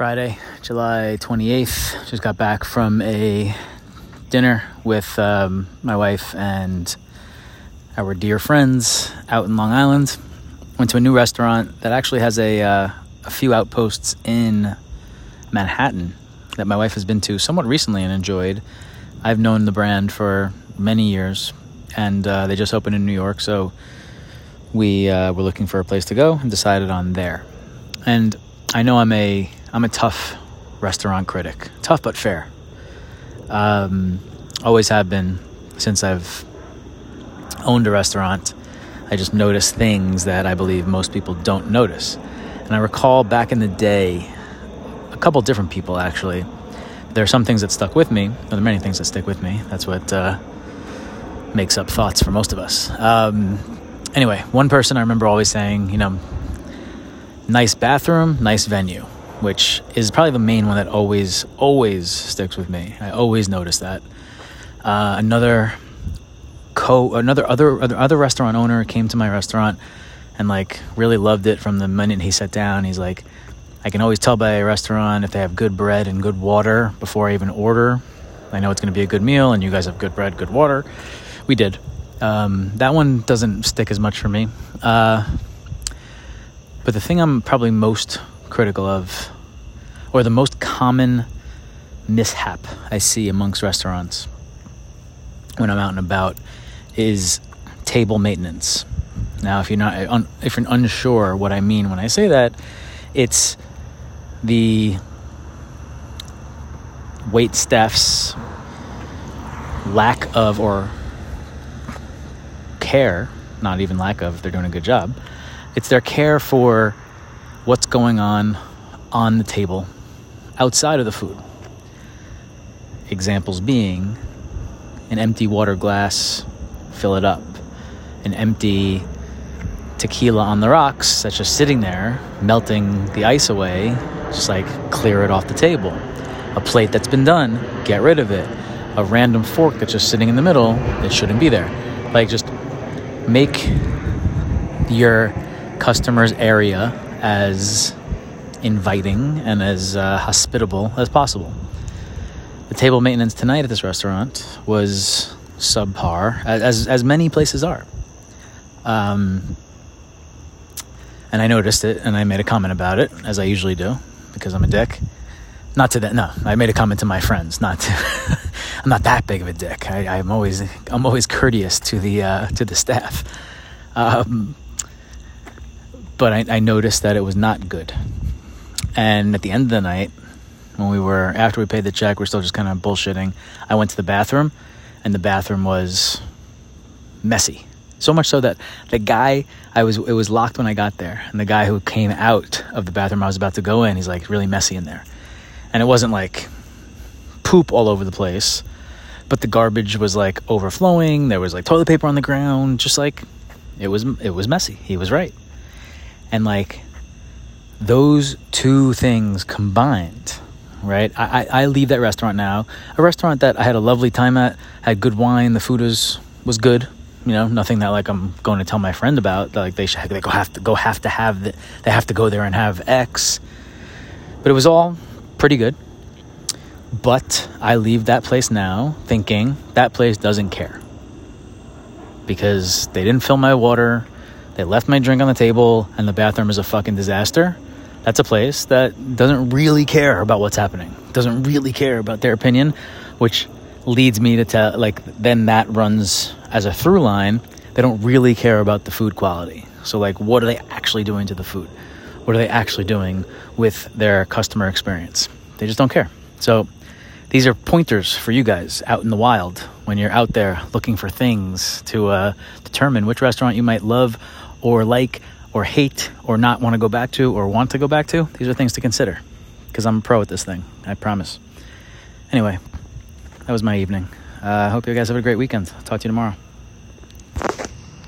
Friday, July 28th. Just got back from a dinner with um, my wife and our dear friends out in Long Island. Went to a new restaurant that actually has a, uh, a few outposts in Manhattan that my wife has been to somewhat recently and enjoyed. I've known the brand for many years, and uh, they just opened in New York, so we uh, were looking for a place to go and decided on there. And I know I'm a I'm a tough restaurant critic, tough but fair. Um, always have been since I've owned a restaurant. I just notice things that I believe most people don't notice. And I recall back in the day, a couple different people actually. There are some things that stuck with me. There are many things that stick with me. That's what uh, makes up thoughts for most of us. Um, anyway, one person I remember always saying, you know, nice bathroom, nice venue, which is probably the main one that always, always sticks with me. I always notice that. Uh, another co, another other, other other restaurant owner came to my restaurant and like really loved it from the minute he sat down. He's like, I can always tell by a restaurant if they have good bread and good water before I even order. I know it's going to be a good meal, and you guys have good bread, good water. We did. Um, that one doesn't stick as much for me. Uh, but the thing I'm probably most critical of, or the most common mishap I see amongst restaurants when I'm out and about, is table maintenance. Now, if you're not if you're unsure what I mean when I say that, it's the wait staff's lack of or care, not even lack of, they're doing a good job. It's their care for what's going on on the table outside of the food. Examples being an empty water glass, fill it up. An empty tequila on the rocks that's just sitting there, melting the ice away, just like clear it off the table. A plate that's been done, get rid of it. A random fork that's just sitting in the middle, it shouldn't be there. Like, just make your customer's area as inviting and as uh, hospitable as possible. The table maintenance tonight at this restaurant was subpar, as as many places are. Um, and I noticed it, and I made a comment about it, as I usually do, because I'm a dick. Not to that, no. I made a comment to my friends, not to. I'm not that big of a dick. I, am always I'm always courteous to the uh, to the staff. Um, but I, I noticed that it was not good. And at the end of the night, when we were after we paid the check, we're still just kind of bullshitting. I went to the bathroom, and the bathroom was messy. So much so that the guy I was it was locked when I got there, and the guy who came out of the bathroom I was about to go in, he's like really messy in there, and it wasn't like poop all over the place, but the garbage was like overflowing. There was like toilet paper on the ground, just like it was it was messy. He was right, and like those two things combined right? I, I, I, leave that restaurant now. A restaurant that I had a lovely time at, had good wine, the food was was good, you know nothing that like i'm going to tell my friend about like they should they go have to go have to have the, they have to go there and have x. But it was all pretty good. But i leave that place now thinking that place doesn't care. Because they didn't fill my water they left my drink on the table and the bathroom is a fucking disaster. That's a place that doesn't really care about what's happening. Doesn't really care about their opinion which leads me to tell like then that runs as a through line. They don't really care about the food quality. So like what are they actually doing to the food? What are they actually doing with their customer experience? They just don't care. So these are pointers for you guys out in the wild when you're out there looking for things to uh, determine which restaurant you might love or like or hate or not want to go back to or want to go back to these are things to consider because i'm a pro at this thing i promise anyway that was my evening. Uh, I uh, hope you guys have a great weekend. Talk to you tomorrow.